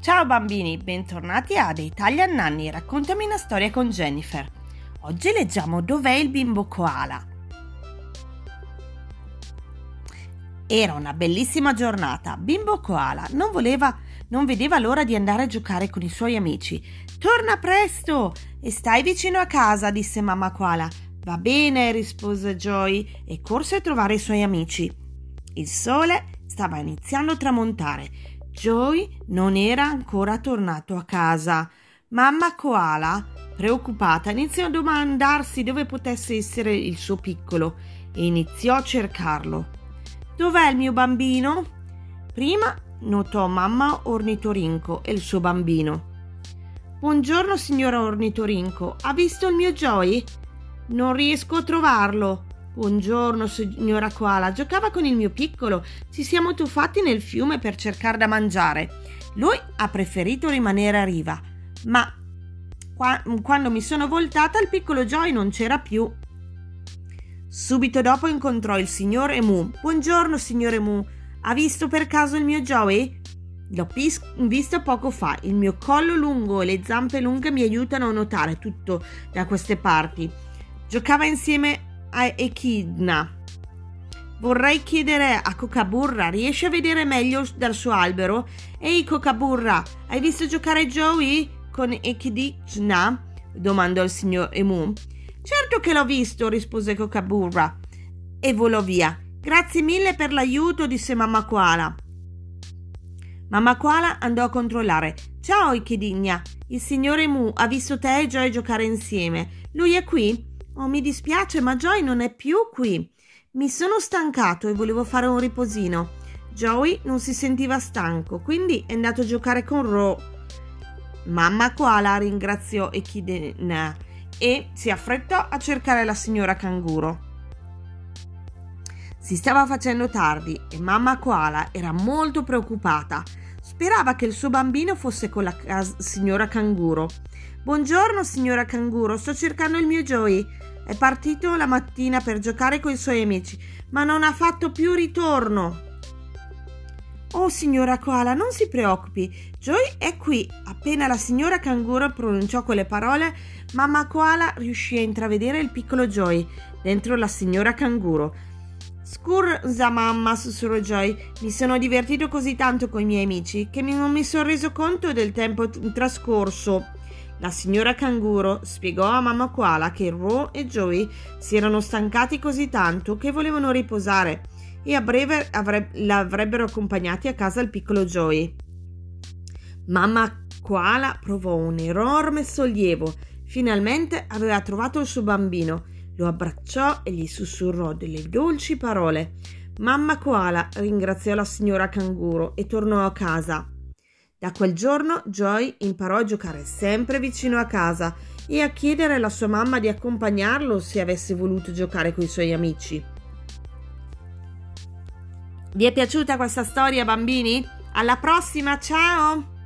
Ciao bambini, bentornati ad Italian Nanny, raccontami una storia con Jennifer. Oggi leggiamo Dov'è il bimbo koala? Era una bellissima giornata. Bimbo koala non voleva, non vedeva l'ora di andare a giocare con i suoi amici. Torna presto e stai vicino a casa, disse mamma koala. Va bene, rispose Joy e corse a trovare i suoi amici. Il sole stava iniziando a tramontare. Joy non era ancora tornato a casa. Mamma Koala, preoccupata, iniziò a domandarsi dove potesse essere il suo piccolo e iniziò a cercarlo. Dov'è il mio bambino? Prima notò mamma Ornitorinco e il suo bambino. Buongiorno, signora Ornitorinco. Ha visto il mio Joy? Non riesco a trovarlo. Buongiorno, signora Koala. Giocava con il mio piccolo. Ci siamo tuffati nel fiume per cercare da mangiare. Lui ha preferito rimanere a riva, ma qua, quando mi sono voltata il piccolo Joy non c'era più. Subito dopo incontrò il signor Emu. Buongiorno, signor Emu. Ha visto per caso il mio Joey? L'ho pis- visto poco fa. Il mio collo lungo e le zampe lunghe mi aiutano a notare tutto da queste parti. Giocava insieme a Echidna. Vorrei chiedere a Cocaburra, riesce a vedere meglio dal suo albero? Ehi Cocaburra, hai visto giocare Joey con Echidna? domandò il signor Emu. Certo che l'ho visto, rispose Cocaburra e volò via. Grazie mille per l'aiuto, disse mamma Koala. Mamma Koala andò a controllare. Ciao, Echidna. Il signore Mu ha visto te e Joy giocare insieme. Lui è qui? Oh, mi dispiace, ma Joy non è più qui. Mi sono stancato e volevo fare un riposino. Joey non si sentiva stanco, quindi è andato a giocare con Ro. Mamma Koala ringraziò Echidna e si affrettò a cercare la signora Canguro. Si stava facendo tardi e mamma Koala era molto preoccupata. Sperava che il suo bambino fosse con la cas- signora Canguro. Buongiorno, signora Canguro, sto cercando il mio Joey. È partito la mattina per giocare con i suoi amici, ma non ha fatto più ritorno. Oh, signora Koala, non si preoccupi. Joy è qui. Appena la signora Canguro pronunciò quelle parole, mamma Koala riuscì a intravedere il piccolo Joy dentro la signora Canguro. Scusa mamma, sussurrò Joy, mi sono divertito così tanto con i miei amici che non mi sono reso conto del tempo trascorso. La signora Canguro spiegò a mamma Koala che Ro e Joey si erano stancati così tanto che volevano riposare e a breve avre- l'avrebbero accompagnati a casa il piccolo Joey. Mamma Koala provò un enorme sollievo. Finalmente aveva trovato il suo bambino. Lo abbracciò e gli sussurrò delle dolci parole. Mamma Koala ringraziò la signora Canguro e tornò a casa. Da quel giorno Joy imparò a giocare sempre vicino a casa e a chiedere alla sua mamma di accompagnarlo se avesse voluto giocare con i suoi amici. Vi è piaciuta questa storia, bambini? Alla prossima, ciao!